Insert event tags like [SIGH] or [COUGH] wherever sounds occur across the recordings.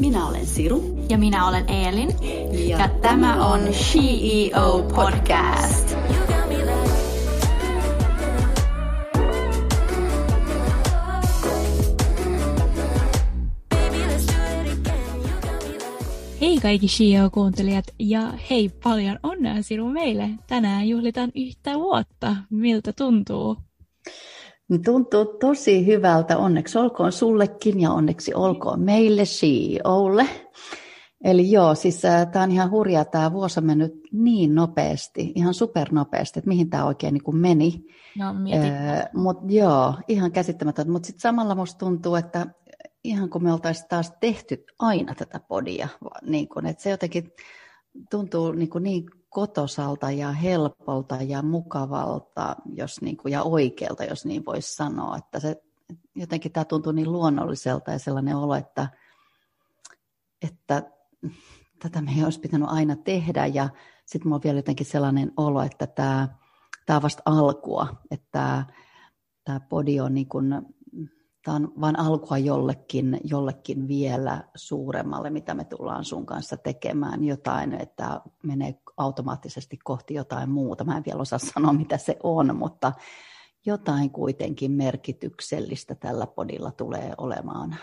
Minä olen Siru. Ja minä olen Eelin. Ja, ja tämä on CEO Podcast. Hei kaikki CEO-kuuntelijat ja hei paljon onnea sinun meille. Tänään juhlitaan yhtä vuotta. Miltä tuntuu? Tuntuu tosi hyvältä. Onneksi olkoon sullekin ja onneksi olkoon meille CEOlle. Eli joo, siis äh, tämä on ihan hurjaa, tämä vuosi on mennyt niin nopeasti, ihan supernopeasti, että mihin tämä oikein niin meni. No, äh, Mutta joo, ihan käsittämätöntä. Mutta sitten samalla musta tuntuu, että ihan kun me oltaisiin taas tehty aina tätä podia, niin kun, että se jotenkin tuntuu niin, kuin niin kotosalta ja helpolta ja mukavalta jos niin kuin, ja oikealta, jos niin voisi sanoa. Että se, jotenkin tämä tuntuu niin luonnolliselta ja sellainen olo, että, että tätä me ei olisi pitänyt aina tehdä. Ja sitten minulla on vielä jotenkin sellainen olo, että tämä, tämä on vasta alkua, että tämä, tämä podi on niin kuin, tämä on vain alkua jollekin, jollekin vielä suuremmalle, mitä me tullaan sun kanssa tekemään. Jotain, että menee automaattisesti kohti jotain muuta. Mä en vielä osaa sanoa, mitä se on, mutta jotain kuitenkin merkityksellistä tällä podilla tulee olemaan.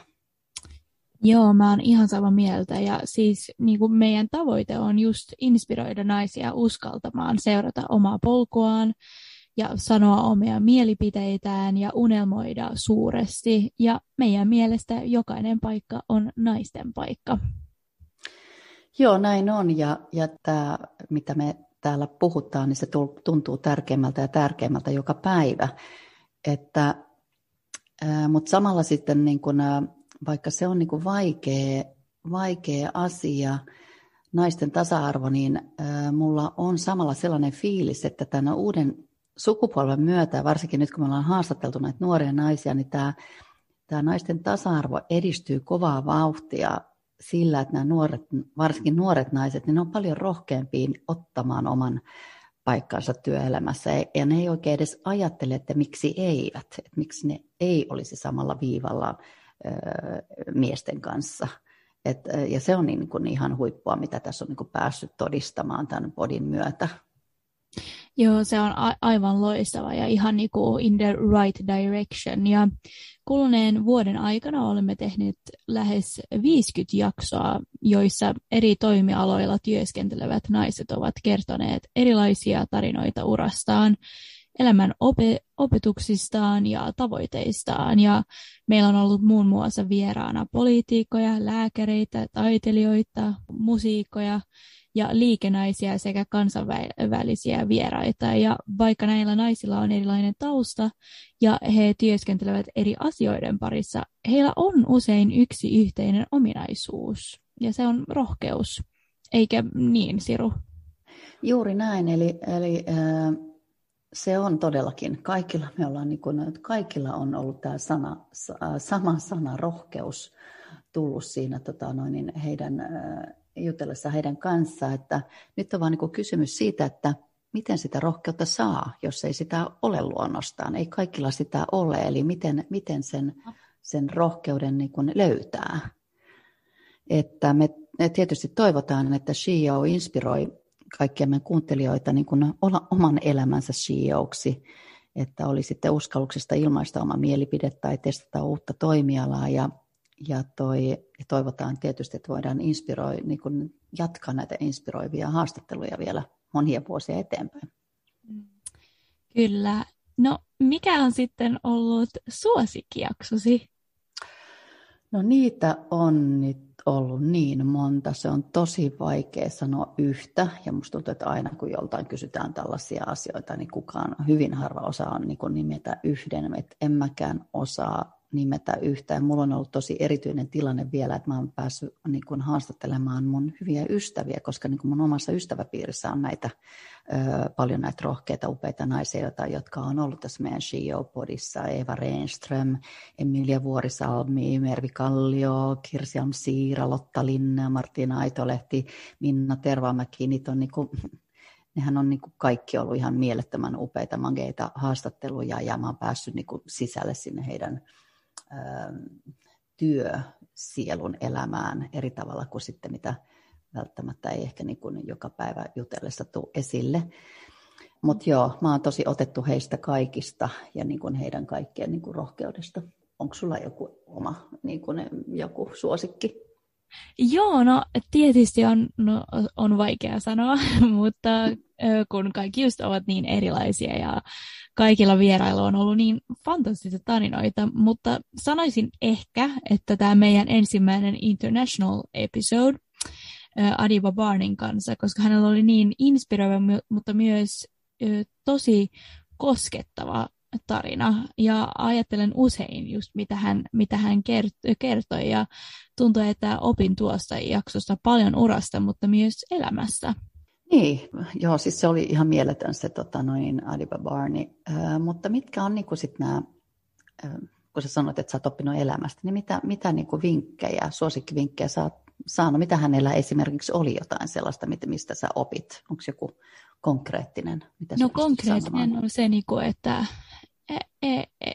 Joo, mä oon ihan sama mieltä. Ja siis niin kuin meidän tavoite on just inspiroida naisia uskaltamaan seurata omaa polkuaan ja sanoa omia mielipiteitään ja unelmoida suuresti. Ja meidän mielestä jokainen paikka on naisten paikka. Joo, näin on. Ja, ja tämä, mitä me täällä puhutaan, niin se tuntuu tärkeimmältä ja tärkeimmältä joka päivä. Että, mutta samalla sitten, niin kun, vaikka se on niin kun vaikea, vaikea asia, naisten tasa-arvo, niin mulla on samalla sellainen fiilis, että tämän uuden sukupolven myötä, varsinkin nyt kun me ollaan haastateltu näitä nuoria naisia, niin tämä, tämä naisten tasa-arvo edistyy kovaa vauhtia sillä, että nämä nuoret, varsinkin nuoret naiset, niin ne on paljon rohkeampia ottamaan oman paikkansa työelämässä. Ja ne ei oikein edes ajattele, että miksi eivät, että miksi ne ei olisi samalla viivalla ö, miesten kanssa. Et, ja se on niin kuin ihan huippua, mitä tässä on niin kuin päässyt todistamaan tämän podin myötä. Joo, se on a- aivan loistava ja ihan niin kuin in the right direction. Ja kuluneen vuoden aikana olemme tehneet lähes 50 jaksoa, joissa eri toimialoilla työskentelevät naiset ovat kertoneet erilaisia tarinoita urastaan, elämän op- opetuksistaan ja tavoiteistaan. Ja meillä on ollut muun muassa vieraana poliitikkoja, lääkäreitä, taiteilijoita, musiikkoja ja liikenaisia sekä kansainvälisiä vieraita. Ja vaikka näillä naisilla on erilainen tausta ja he työskentelevät eri asioiden parissa, heillä on usein yksi yhteinen ominaisuus ja se on rohkeus. Eikä niin, Siru? Juuri näin, eli, eli äh, se on todellakin, kaikilla me ollaan, niin kuin, kaikilla on ollut tämä sana, sama sana rohkeus tullut siinä tota, noin, niin heidän äh, jutellessa heidän kanssaan, että nyt on vaan niin kysymys siitä, että miten sitä rohkeutta saa, jos ei sitä ole luonnostaan. Ei kaikilla sitä ole, eli miten, miten sen, sen rohkeuden niin kuin löytää. Että me tietysti toivotaan, että CEO inspiroi kaikkia meidän kuuntelijoita niin kuin olla oman elämänsä CEOksi, että oli sitten uskalluksesta ilmaista oma mielipide tai testata uutta toimialaa ja ja, toi, ja toivotaan tietysti, että voidaan inspiroi, niin kun jatkaa näitä inspiroivia haastatteluja vielä monia vuosia eteenpäin. Kyllä. No, mikä on sitten ollut suosikkijaksosi? No niitä on nyt ollut niin monta. Se on tosi vaikea sanoa yhtä. Ja musta tuntuu, että aina kun joltain kysytään tällaisia asioita, niin kukaan, hyvin harva osaa niin nimetä yhden. Et en mäkään osaa nimetä yhtään. Mulla on ollut tosi erityinen tilanne vielä, että mä oon päässyt niin kuin haastattelemaan mun hyviä ystäviä, koska niin kuin mun omassa ystäväpiirissä on näitä, ö, paljon näitä rohkeita, upeita naisia, joita, jotka on ollut tässä meidän CEO-podissa. Eva Reenström, Emilia Vuorisalmi, Mervi Kallio, Kirsi Siira, Lotta Linna, Martina Aitolehti, Minna Tervamäki. Niitä on niin kuin, [LAUGHS] nehän on niin kuin kaikki ollut ihan mielettömän upeita, mageita haastatteluja ja mä oon päässyt niin kuin sisälle sinne heidän työ, sielun elämään eri tavalla kuin sitten mitä välttämättä ei ehkä niin kuin joka päivä jutellessa tule esille. Mutta joo, mä oon tosi otettu heistä kaikista ja niin kuin heidän kaikkien niin kuin rohkeudesta. Onko sulla joku oma niin kuin joku suosikki? Joo, no tietysti on, no, on vaikea sanoa, [LAUGHS] mutta kun kaikki just ovat niin erilaisia ja kaikilla vierailla on ollut niin fantastisia tarinoita, mutta sanoisin ehkä, että tämä meidän ensimmäinen international episode Adiba Barnin kanssa, koska hänellä oli niin inspiroiva, mutta myös tosi koskettava tarina ja ajattelen usein just mitä hän, mitä hän kertoi ja tuntuu, että opin tuosta jaksosta paljon urasta, mutta myös elämässä. Niin, joo, siis se oli ihan mieletön se tota, noin Adiba Barni, äh, mutta mitkä on niin sitten nämä, äh, kun sä sanoit, että sä oot oppinut elämästä, niin mitä, mitä niin kuin vinkkejä, suosikkivinkkejä sä oot saanut, mitä hänellä esimerkiksi oli jotain sellaista, mistä sä opit, onko joku konkreettinen? Mitä no konkreettinen on se, niinku, että e, e, e,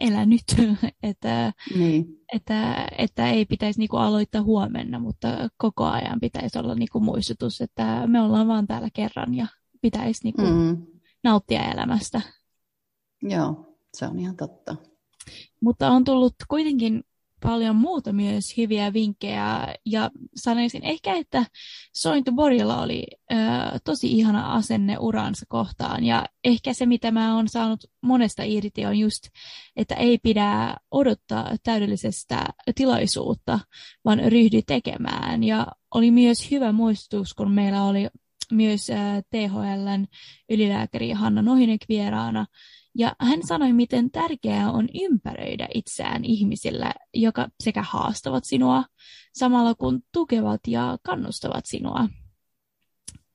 elää, niinku, elää nyt, [LAUGHS] että, niin. että, että ei pitäisi niinku aloittaa huomenna, mutta koko ajan pitäisi olla niinku muistutus, että me ollaan vaan täällä kerran ja pitäisi niinku mm. nauttia elämästä. Joo, se on ihan totta. Mutta on tullut kuitenkin paljon muuta myös hyviä vinkkejä. Ja sanoisin ehkä, että Sointu Borilla oli ö, tosi ihana asenne uransa kohtaan. Ja ehkä se, mitä mä oon saanut monesta irti on just, että ei pidä odottaa täydellisestä tilaisuutta, vaan ryhdy tekemään. Ja oli myös hyvä muistutus, kun meillä oli myös THLn ylilääkäri Hanna Nohinek vieraana, ja hän sanoi, miten tärkeää on ympäröidä itseään ihmisillä, joka sekä haastavat sinua samalla kun tukevat ja kannustavat sinua.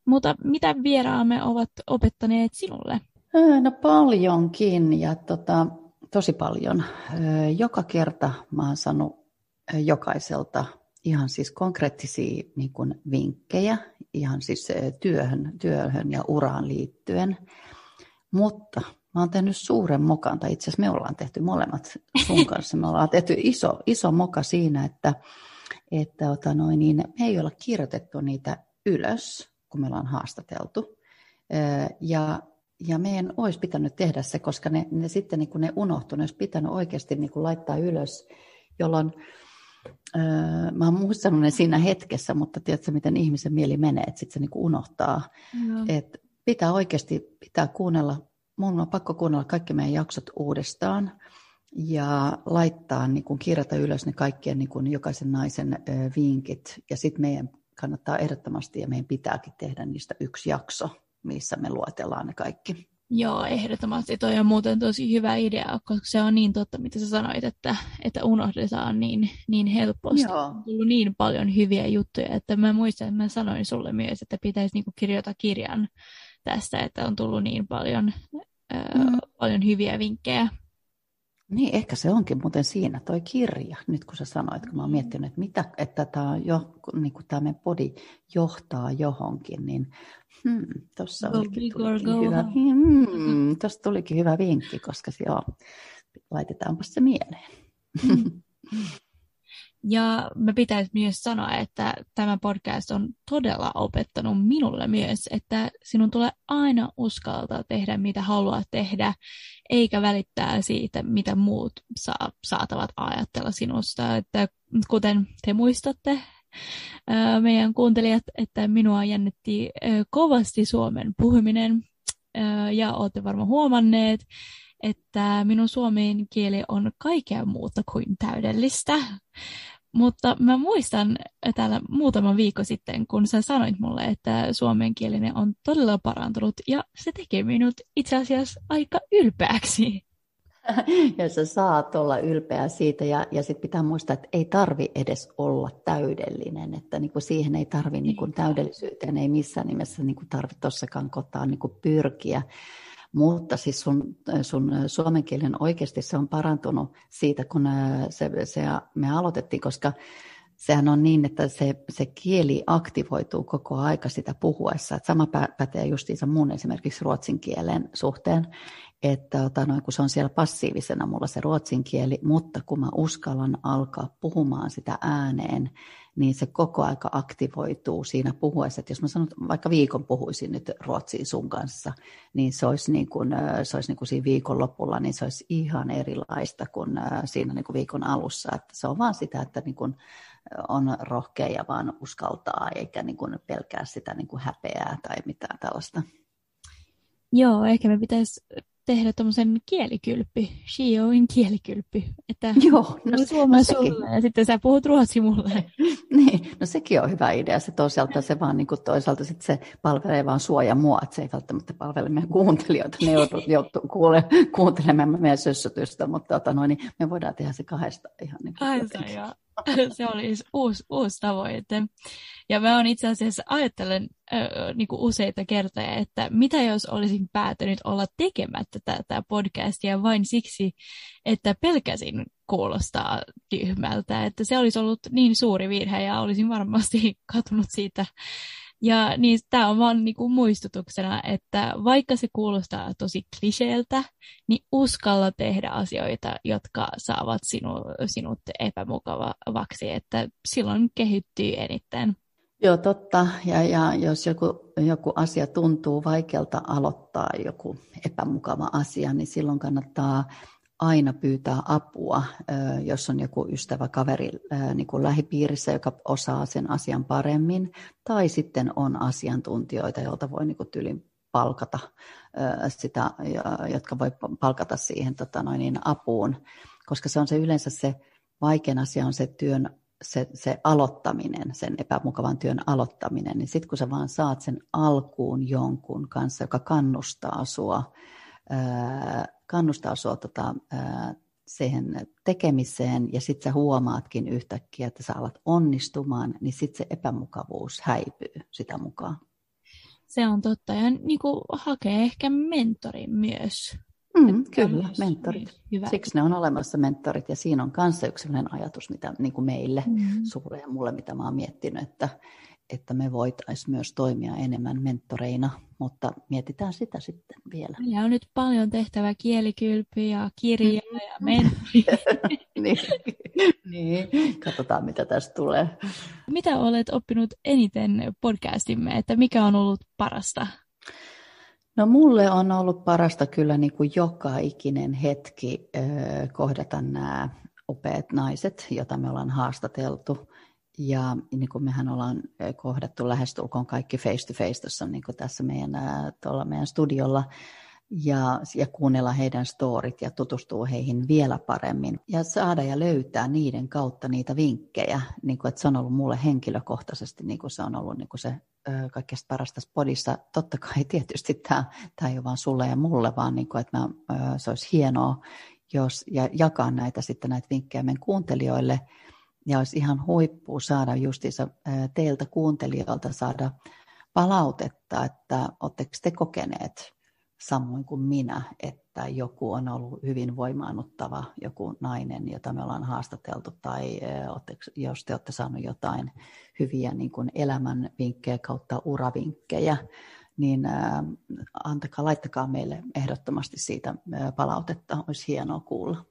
Mutta mitä vieraamme ovat opettaneet sinulle? No paljonkin ja tota, tosi paljon. Joka kerta mä oon saanut jokaiselta ihan siis konkreettisia niin kuin vinkkejä, ihan siis työhön, työhön ja uraan liittyen. Mutta Mä oon tehnyt suuren mokan, tai itse asiassa me ollaan tehty molemmat sun [LAUGHS] kanssa. Me ollaan tehty iso, iso moka siinä, että, että ota noin, niin me ei olla kirjoitettu niitä ylös, kun me ollaan haastateltu. Ja, ja meidän olisi pitänyt tehdä se, koska ne, ne sitten niin kun ne unohtuu, ne olisi pitänyt oikeasti niin kuin laittaa ylös, jolloin Öö, mä oon muistanut ne siinä hetkessä, mutta tiedätkö, miten ihmisen mieli menee, että sitten se niin unohtaa. Mm. Et pitää oikeasti pitää kuunnella mun on pakko kuunnella kaikki meidän jaksot uudestaan ja laittaa, niin kuin kirjata ylös ne kaikkien niin kuin jokaisen naisen vinkit. Ja sitten meidän kannattaa ehdottomasti ja meidän pitääkin tehdä niistä yksi jakso, missä me luetellaan ne kaikki. Joo, ehdottomasti. Toi on muuten tosi hyvä idea, koska se on niin totta, mitä sä sanoit, että, että unohdetaan niin, niin helposti. Joo. On tullut niin paljon hyviä juttuja, että mä muistan, että mä sanoin sulle myös, että pitäisi niinku kirjoittaa kirjan tästä, että on tullut niin paljon mm. paljon hyviä vinkkejä. Niin, ehkä se onkin muuten siinä, toi kirja, nyt kun sä sanoit, kun mä oon miettinyt, että, mitä, että tämä, jo, niin tämä meidän podi johtaa johonkin, niin hmm, tuossa olikin, tulikin hyvä, hmm, tulikin hyvä vinkki, koska se, joo, laitetaanpa se mieleen. Mm. [LAUGHS] Ja me pitäisi myös sanoa, että tämä podcast on todella opettanut minulle myös, että sinun tulee aina uskaltaa tehdä, mitä haluat tehdä, eikä välittää siitä, mitä muut saa, saatavat ajatella sinusta. Että kuten te muistatte, meidän kuuntelijat, että minua jännitti kovasti Suomen puhuminen, ja olette varmaan huomanneet, että minun suomen kieli on kaikkea muuta kuin täydellistä. Mutta mä muistan täällä muutama viikko sitten, kun sä sanoit mulle, että suomenkielinen on todella parantunut ja se tekee minut itse asiassa aika ylpeäksi. [LAUGHS] Ja sä saat olla ylpeä siitä ja, ja sitten pitää muistaa, että ei tarvi edes olla täydellinen, että niin kuin siihen ei tarvi niin kuin täydellisyyteen, ei missään nimessä niin kuin tarvitse tuossakaan kotaan niin kuin pyrkiä. Mutta siis sun, sun suomen kielen oikeasti se on parantunut siitä, kun se, se me aloitettiin, koska sehän on niin, että se, se kieli aktivoituu koko aika sitä puhuessa. Et sama pätee justiinsa mun esimerkiksi ruotsin kielen suhteen, että ota, noin, kun se on siellä passiivisena mulla se ruotsin kieli, mutta kun mä uskallan alkaa puhumaan sitä ääneen, niin se koko aika aktivoituu siinä puhuessa. Että jos mä sanon, vaikka viikon puhuisin nyt ruotsiin sun kanssa, niin se olisi, niin kuin, se olisi niin kuin siinä viikon lopulla, niin se olisi ihan erilaista kuin siinä niin kuin viikon alussa. Että se on vaan sitä, että niin kuin on rohkea ja vaan uskaltaa, eikä niin kuin pelkää sitä niin kuin häpeää tai mitään tällaista. Joo, ehkä me pitäisi tehdä tuommoisen kielikylppi, Shioin kielikylppi. Että [LAUGHS] Joo, no, suoma no sulle ja sitten sä puhut ruotsi mulle. [LAUGHS] niin, no sekin on hyvä idea. Se toisaalta se vaan niin kuin toisaalta sit se palvelee vaan suoja mua, että se ei välttämättä palvele meidän kuuntelijoita. Ne joutuu [LAUGHS] kuule, kuuntelemaan meidän sössötystä, mutta tota noin, niin me voidaan tehdä se kahdesta ihan niin kuin [LAUGHS] se olisi uusi, uusi tavoite. Ja mä oon itse asiassa ajattelen äh, niin useita kertoja, että mitä jos olisin päätynyt olla tekemättä tätä podcastia vain siksi, että pelkäsin kuulostaa tyhmältä. Että se olisi ollut niin suuri virhe ja olisin varmasti [LAUGHS] katunut siitä ja niin tämä on vaan niinku muistutuksena, että vaikka se kuulostaa tosi kliseeltä, niin uskalla tehdä asioita, jotka saavat sinu, sinut epämukavaksi, että silloin kehittyy eniten. Joo, totta. Ja, ja jos joku, joku asia tuntuu vaikealta aloittaa, joku epämukava asia, niin silloin kannattaa aina pyytää apua, jos on joku ystävä, kaveri niin kuin lähipiirissä, joka osaa sen asian paremmin, tai sitten on asiantuntijoita, joilta voi niin kuin tylin palkata sitä, jotka voi palkata siihen tota noin, niin apuun, koska se on se yleensä se vaikein asia on se työn se, se aloittaminen, sen epämukavan työn aloittaminen, niin sitten kun sä vaan saat sen alkuun jonkun kanssa, joka kannustaa sua kannustaa sinua tota, siihen tekemiseen ja sitten sä huomaatkin yhtäkkiä, että sä alat onnistumaan, niin sitten se epämukavuus häipyy sitä mukaan. Se on totta ja niin kuin hakee ehkä mentorin myös. Mm, kyllä, mentorit. Hyvä. Siksi ne on olemassa mentorit ja siinä on kanssa yksi ajatus, mitä niin kuin meille, mm. sulle ja mulle, mitä mä oon miettinyt, että, että me voitaisiin myös toimia enemmän mentoreina, mutta mietitään sitä sitten vielä. Meillä on nyt paljon tehtävää kielikylpy ja kirja mm. ja mentori. [LAUGHS] niin, niin, katsotaan mitä tästä tulee. Mitä olet oppinut eniten podcastimme, että mikä on ollut parasta? No mulle on ollut parasta kyllä niin kuin joka ikinen hetki kohdata nämä upeat naiset, joita me ollaan haastateltu ja niin kuin mehän ollaan kohdattu lähestulkoon kaikki face to face tuossa niin kuin tässä meidän, tuolla meidän studiolla. Ja, ja kuunnella heidän storit ja tutustua heihin vielä paremmin. Ja saada ja löytää niiden kautta niitä vinkkejä, niin kuin, että se on ollut mulle henkilökohtaisesti, niin kuin se on ollut niin kuin se kaikkein parasta spodissa. Totta kai tietysti tämä, tämä ei ole vain sulle ja mulle, vaan niin kuin, että mä, se olisi hienoa, jos, ja jakaa näitä sitten näitä vinkkejä meidän kuuntelijoille – ja olisi ihan huippu saada justiinsa teiltä kuuntelijoilta saada palautetta, että oletteko te kokeneet samoin kuin minä, että joku on ollut hyvin voimaannuttava, joku nainen, jota me ollaan haastateltu, tai jos te olette saaneet jotain hyviä niin kuin elämän vinkkejä kautta uravinkkejä, niin antakaa, laittakaa meille ehdottomasti siitä palautetta, olisi hienoa kuulla.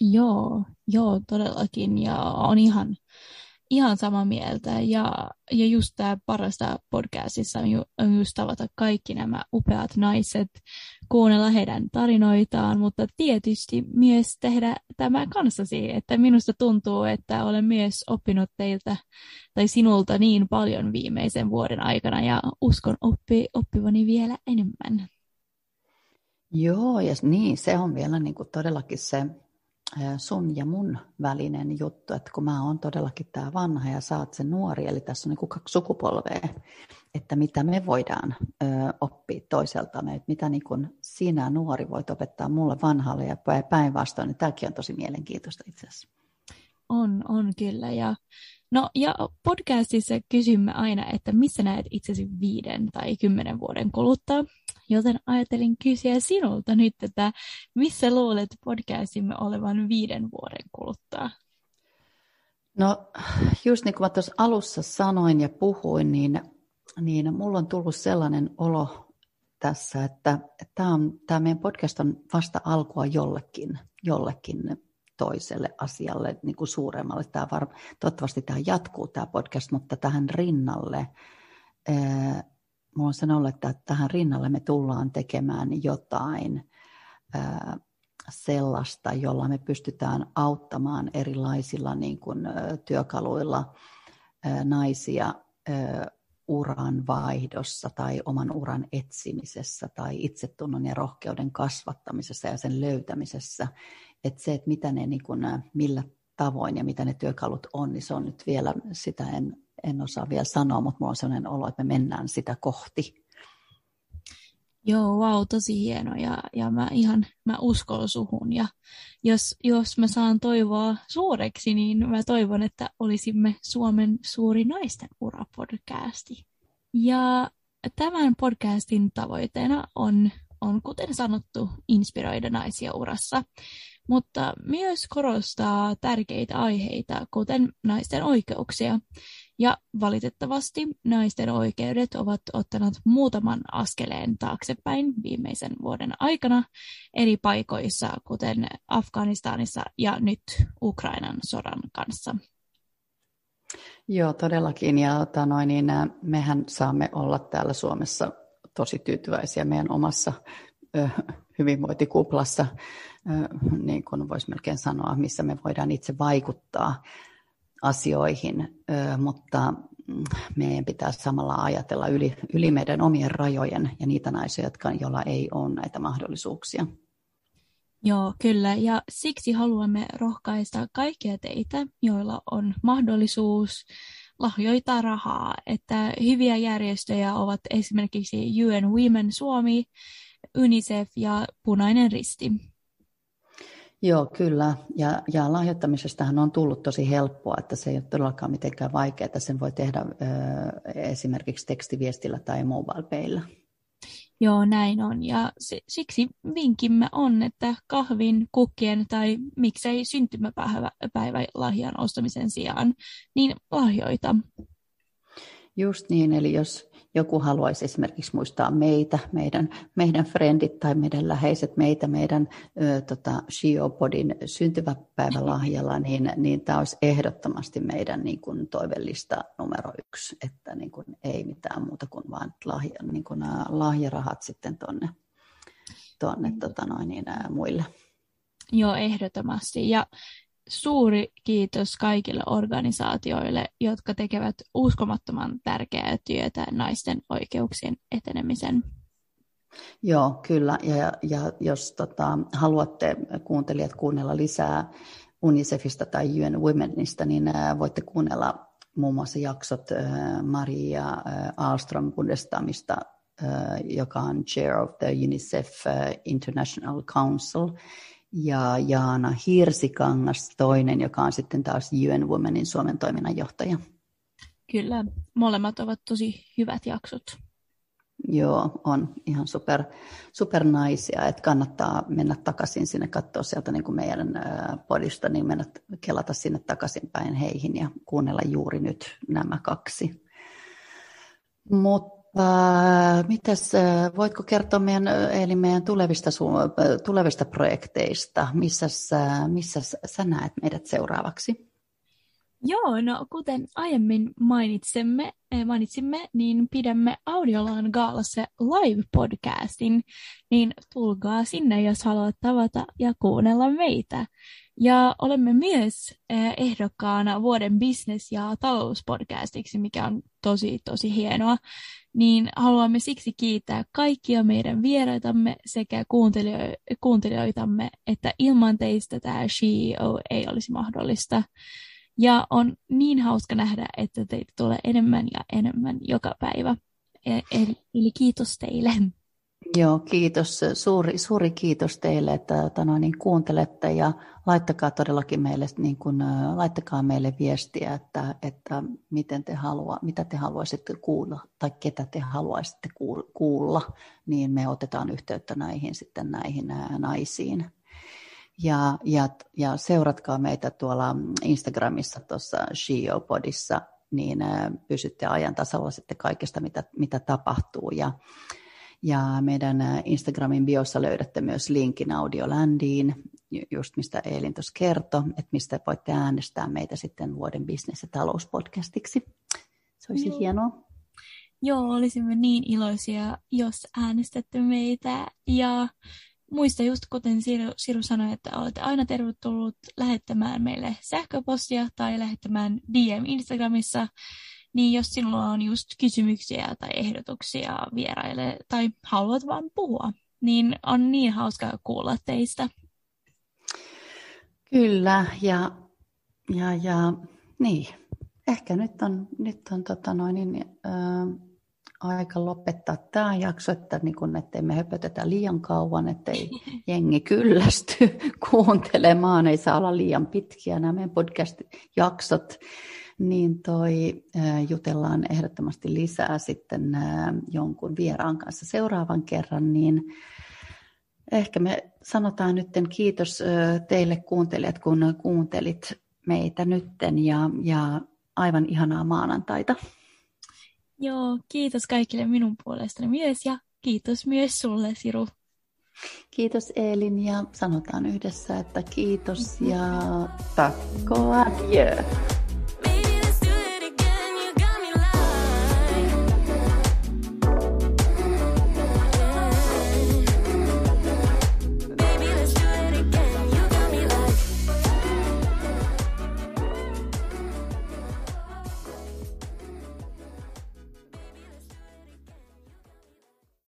Joo, joo, todellakin. Ja on ihan, ihan samaa mieltä. Ja, ja just tämä parasta podcastissa on, ju, on just tavata kaikki nämä upeat naiset, kuunnella heidän tarinoitaan, mutta tietysti myös tehdä tämä kanssasi. Että minusta tuntuu, että olen myös oppinut teiltä tai sinulta niin paljon viimeisen vuoden aikana ja uskon oppi, oppivani vielä enemmän. Joo, ja niin, se on vielä niin kuin todellakin se sun ja mun välinen juttu, että kun mä oon todellakin tämä vanha ja sä oot se nuori, eli tässä on niin kuin kaksi sukupolvea, että mitä me voidaan ö, oppia toiseltamme, että mitä niin kuin sinä nuori voit opettaa mulle vanhalle ja päinvastoin, niin tämäkin on tosi mielenkiintoista itse asiassa. On, on kyllä. Ja, no, ja podcastissa kysymme aina, että missä näet itsesi viiden tai kymmenen vuoden kuluttua. Joten ajattelin kysyä sinulta nyt, että missä luulet podcastimme olevan viiden vuoden kuluttua? No just niin kuin mä tuossa alussa sanoin ja puhuin, niin, niin mulla on tullut sellainen olo, tässä, että tämä, on, tämä meidän podcast on vasta alkua jollekin, jollekin toiselle asialle, niin kuin suuremmalle. Tämä var, toivottavasti tämä jatkuu tämä podcast, mutta tähän rinnalle, minulla on sanonut, että tähän rinnalle me tullaan tekemään jotain sellaista, jolla me pystytään auttamaan erilaisilla niin kuin, työkaluilla naisia uran vaihdossa tai oman uran etsimisessä tai itsetunnon ja rohkeuden kasvattamisessa ja sen löytämisessä. Että se, että mitä ne, niin kun, millä tavoin ja mitä ne työkalut on, niin se on nyt vielä, sitä en, en osaa vielä sanoa, mutta minulla on sellainen olo, että me mennään sitä kohti. Joo, wow, tosi hieno ja, ja mä ihan mä uskon suhun ja jos, jos mä saan toivoa suureksi, niin mä toivon, että olisimme Suomen suuri naisten urapodcasti. Ja tämän podcastin tavoitteena on, on, kuten sanottu, inspiroida naisia urassa, mutta myös korostaa tärkeitä aiheita, kuten naisten oikeuksia. Ja valitettavasti naisten oikeudet ovat ottaneet muutaman askeleen taaksepäin viimeisen vuoden aikana eri paikoissa, kuten Afganistanissa ja nyt Ukrainan sodan kanssa. Joo, todellakin. Ja tota noin, niin, mehän saamme olla täällä Suomessa tosi tyytyväisiä meidän omassa ö, hyvinvointikuplassa, ö, niin kuin voisi melkein sanoa, missä me voidaan itse vaikuttaa asioihin, mutta mm, meidän pitää samalla ajatella yli, yli meidän omien rajojen ja niitä naisia, jotka, joilla ei ole näitä mahdollisuuksia. Joo, kyllä. Ja siksi haluamme rohkaista kaikkia teitä, joilla on mahdollisuus lahjoittaa rahaa. Että hyviä järjestöjä ovat esimerkiksi UN Women Suomi, UNICEF ja Punainen Risti. Joo, kyllä. Ja, ja lahjoittamisestahan on tullut tosi helppoa, että se ei ole todellakaan mitenkään vaikeaa. Sen voi tehdä ö, esimerkiksi tekstiviestillä tai mobile Joo, näin on. Ja siksi vinkimme on, että kahvin, kukkien tai miksei syntymäpäivälahjan ostamisen sijaan, niin lahjoita. Just niin, eli jos joku haluaisi esimerkiksi muistaa meitä, meidän, meidän frendit tai meidän läheiset meitä, meidän ö, tota, Shiopodin syntymäpäivälahjalla, niin, niin tämä olisi ehdottomasti meidän niin kuin, toivellista numero yksi, että niin kuin, ei mitään muuta kuin vain lahja, niin kuin, lahjarahat sitten tuonne tonne, tota noin, niin, muille. Joo, ehdottomasti. Ja suuri kiitos kaikille organisaatioille, jotka tekevät uskomattoman tärkeää työtä naisten oikeuksien etenemisen. Joo, kyllä. Ja, ja jos tota, haluatte kuuntelijat kuunnella lisää UNICEFista tai UN Womenista, niin ä, voitte kuunnella muun muassa jaksot ä, Maria ä, Alström Bundestamista, joka on Chair of the UNICEF International Council, ja Jaana Hirsikangas toinen, joka on sitten taas UN Womenin Suomen toiminnanjohtaja. Kyllä, molemmat ovat tosi hyvät jaksot. Joo, on ihan super, super naisia, että kannattaa mennä takaisin sinne, katsoa sieltä niin kuin meidän podista, niin mennä kelata sinne takaisinpäin heihin ja kuunnella juuri nyt nämä kaksi. Mutta Uh, mitäs, uh, voitko kertoa meidän, eli meidän tulevista, su- tulevista projekteista? Missä missä sä näet meidät seuraavaksi? Joo, no kuten aiemmin mainitsemme, mainitsimme, niin pidämme Audiolaan Gaalassa live-podcastin, niin tulkaa sinne, jos haluat tavata ja kuunnella meitä. Ja olemme myös ehdokkaana vuoden business- ja talouspodcastiksi, mikä on tosi, tosi hienoa niin haluamme siksi kiittää kaikkia meidän vieraitamme sekä kuuntelio- kuuntelijoitamme, että ilman teistä tämä CEO ei olisi mahdollista. Ja on niin hauska nähdä, että teitä tulee enemmän ja enemmän joka päivä. E-, eli, eli kiitos teille. Joo, kiitos. Suuri, suuri kiitos teille, että, että no, niin kuuntelette ja laittakaa todellakin meille, niin kuin, laittakaa meille viestiä, että, että miten te halua, mitä te haluaisitte kuulla tai ketä te haluaisitte kuulla, niin me otetaan yhteyttä näihin sitten näihin naisiin. Ja, ja, ja seuratkaa meitä tuolla Instagramissa tuossa Shiopodissa, niin pysytte ajan tasalla sitten kaikesta, mitä, mitä tapahtuu. Ja, Ja meidän Instagramin biossa löydätte myös linkin Audioländiin, just mistä Eelin tuossa kertoi, että mistä voitte äänestää meitä sitten vuoden business- ja talouspodcastiksi. Se olisi Joo. hienoa. Joo, olisimme niin iloisia, jos äänestätte meitä. Ja muista just kuten Siru, Siru sanoi, että olette aina tervetullut lähettämään meille sähköpostia tai lähettämään DM Instagramissa. Niin jos sinulla on just kysymyksiä tai ehdotuksia vieraille tai haluat vain puhua, niin on niin hauskaa kuulla teistä. Kyllä, ja, ja, ja niin, ehkä nyt on, nyt on tota noin, niin, äh, aika lopettaa tämä jakso, että, niin kun, ettei me höpötetä liian kauan, ettei [LAUGHS] jengi kyllästy kuuntelemaan, ei saa olla liian pitkiä nämä meidän podcast-jaksot, niin toi, jutellaan ehdottomasti lisää sitten jonkun vieraan kanssa seuraavan kerran, niin ehkä me sanotaan nyt kiitos teille kuuntelijat, kun kuuntelit meitä nytten ja, ja aivan ihanaa maanantaita. Joo, kiitos kaikille minun puolestani myös ja kiitos myös sulle, Siru. Kiitos Eelin ja sanotaan yhdessä, että kiitos ja takko adieu.